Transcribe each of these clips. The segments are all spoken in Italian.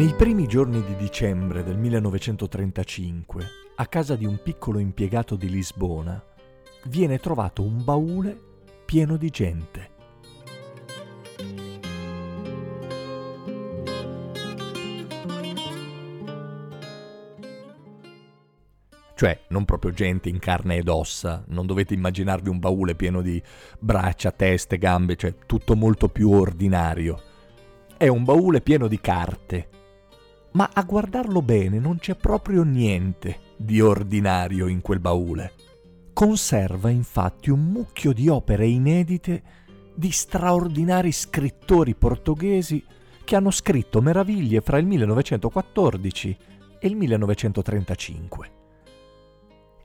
Nei primi giorni di dicembre del 1935, a casa di un piccolo impiegato di Lisbona, viene trovato un baule pieno di gente. Cioè, non proprio gente in carne ed ossa, non dovete immaginarvi un baule pieno di braccia, teste, gambe, cioè tutto molto più ordinario. È un baule pieno di carte, ma a guardarlo bene non c'è proprio niente di ordinario in quel baule. Conserva infatti un mucchio di opere inedite di straordinari scrittori portoghesi che hanno scritto meraviglie fra il 1914 e il 1935.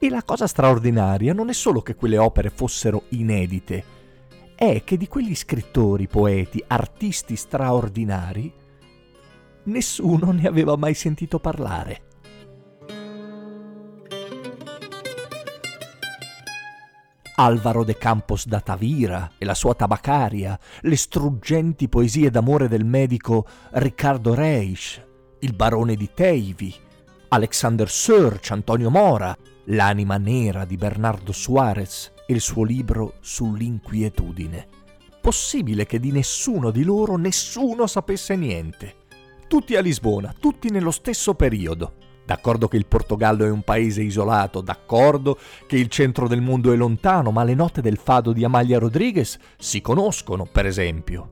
E la cosa straordinaria non è solo che quelle opere fossero inedite, è che di quegli scrittori, poeti, artisti straordinari, nessuno ne aveva mai sentito parlare. Alvaro de Campos da Tavira e la sua tabacaria, le struggenti poesie d'amore del medico Riccardo Reis, il barone di Teivi, Alexander Search, Antonio Mora, l'anima nera di Bernardo Suarez e il suo libro sull'inquietudine. Possibile che di nessuno di loro nessuno sapesse niente. Tutti a Lisbona, tutti nello stesso periodo. D'accordo che il Portogallo è un paese isolato, d'accordo che il centro del mondo è lontano, ma le note del fado di Amalia Rodriguez si conoscono, per esempio.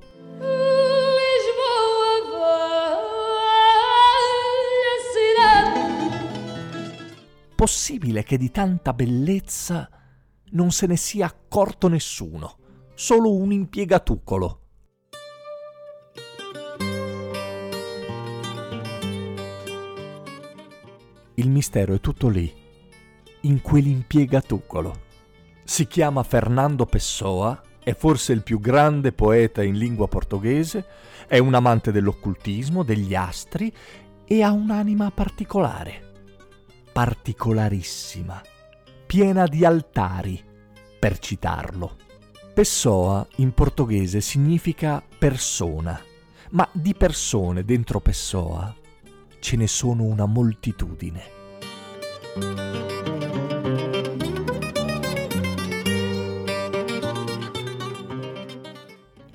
Possibile che di tanta bellezza non se ne sia accorto nessuno, solo un impiegatucolo. Il mistero è tutto lì, in quell'impiegatucolo. Si chiama Fernando Pessoa, è forse il più grande poeta in lingua portoghese, è un amante dell'occultismo, degli astri e ha un'anima particolare, particolarissima, piena di altari, per citarlo. Pessoa in portoghese significa persona, ma di persone dentro Pessoa ce ne sono una moltitudine.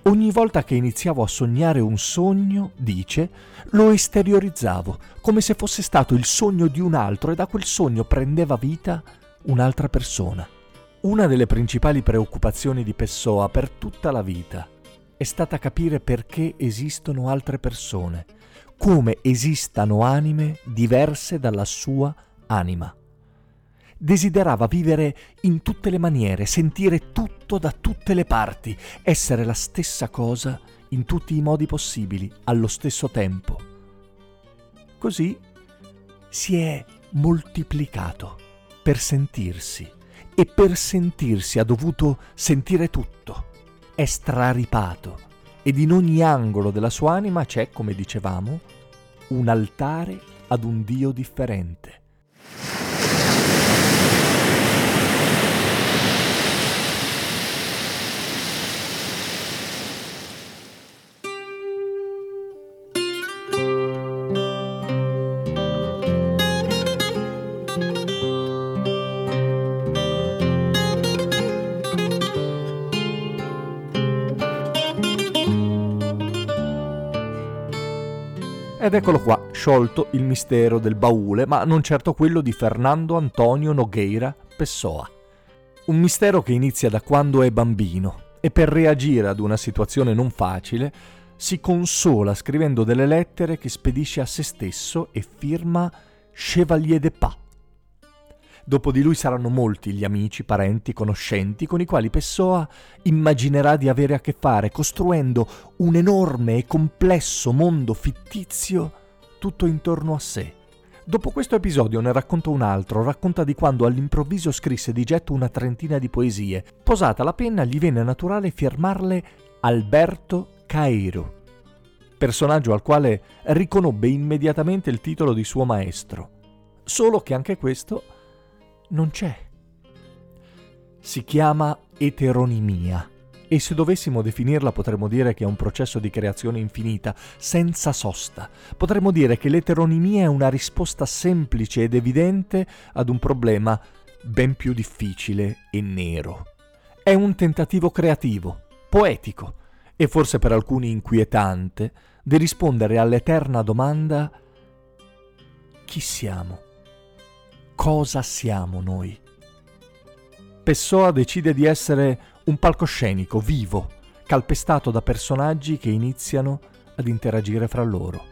Ogni volta che iniziavo a sognare un sogno, dice, lo esteriorizzavo, come se fosse stato il sogno di un altro e da quel sogno prendeva vita un'altra persona. Una delle principali preoccupazioni di Pessoa per tutta la vita è stata capire perché esistono altre persone, come esistano anime diverse dalla sua anima. Desiderava vivere in tutte le maniere, sentire tutto da tutte le parti, essere la stessa cosa in tutti i modi possibili, allo stesso tempo. Così si è moltiplicato per sentirsi e per sentirsi ha dovuto sentire tutto, è straripato ed in ogni angolo della sua anima c'è, come dicevamo, un altare ad un Dio differente. Ed eccolo qua, sciolto il mistero del baule, ma non certo quello di Fernando Antonio Nogueira Pessoa. Un mistero che inizia da quando è bambino e per reagire ad una situazione non facile si consola scrivendo delle lettere che spedisce a se stesso e firma Chevalier de Pas. Dopo di lui saranno molti gli amici, parenti, conoscenti con i quali Pessoa immaginerà di avere a che fare, costruendo un enorme e complesso mondo fittizio tutto intorno a sé. Dopo questo episodio ne racconto un altro, racconta di quando all'improvviso scrisse di getto una trentina di poesie. Posata la penna gli venne naturale firmarle Alberto Cairo, personaggio al quale riconobbe immediatamente il titolo di suo maestro. Solo che anche questo non c'è. Si chiama eteronimia e se dovessimo definirla potremmo dire che è un processo di creazione infinita, senza sosta. Potremmo dire che l'eteronimia è una risposta semplice ed evidente ad un problema ben più difficile e nero. È un tentativo creativo, poetico e forse per alcuni inquietante di rispondere all'eterna domanda chi siamo? Cosa siamo noi? Pessoa decide di essere un palcoscenico vivo, calpestato da personaggi che iniziano ad interagire fra loro.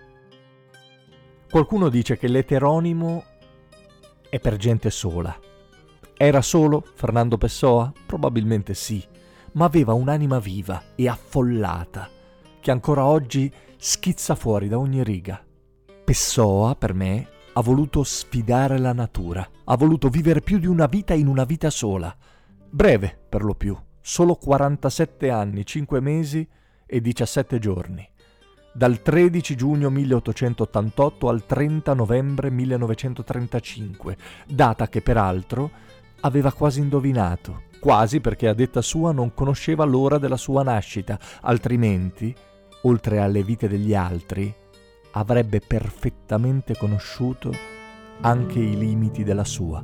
Qualcuno dice che l'eteronimo è per gente sola. Era solo Fernando Pessoa? Probabilmente sì, ma aveva un'anima viva e affollata che ancora oggi schizza fuori da ogni riga. Pessoa, per me, ha voluto sfidare la natura, ha voluto vivere più di una vita in una vita sola, breve per lo più, solo 47 anni, 5 mesi e 17 giorni, dal 13 giugno 1888 al 30 novembre 1935, data che peraltro aveva quasi indovinato, quasi perché a detta sua non conosceva l'ora della sua nascita, altrimenti, oltre alle vite degli altri, avrebbe perfettamente conosciuto anche i limiti della sua.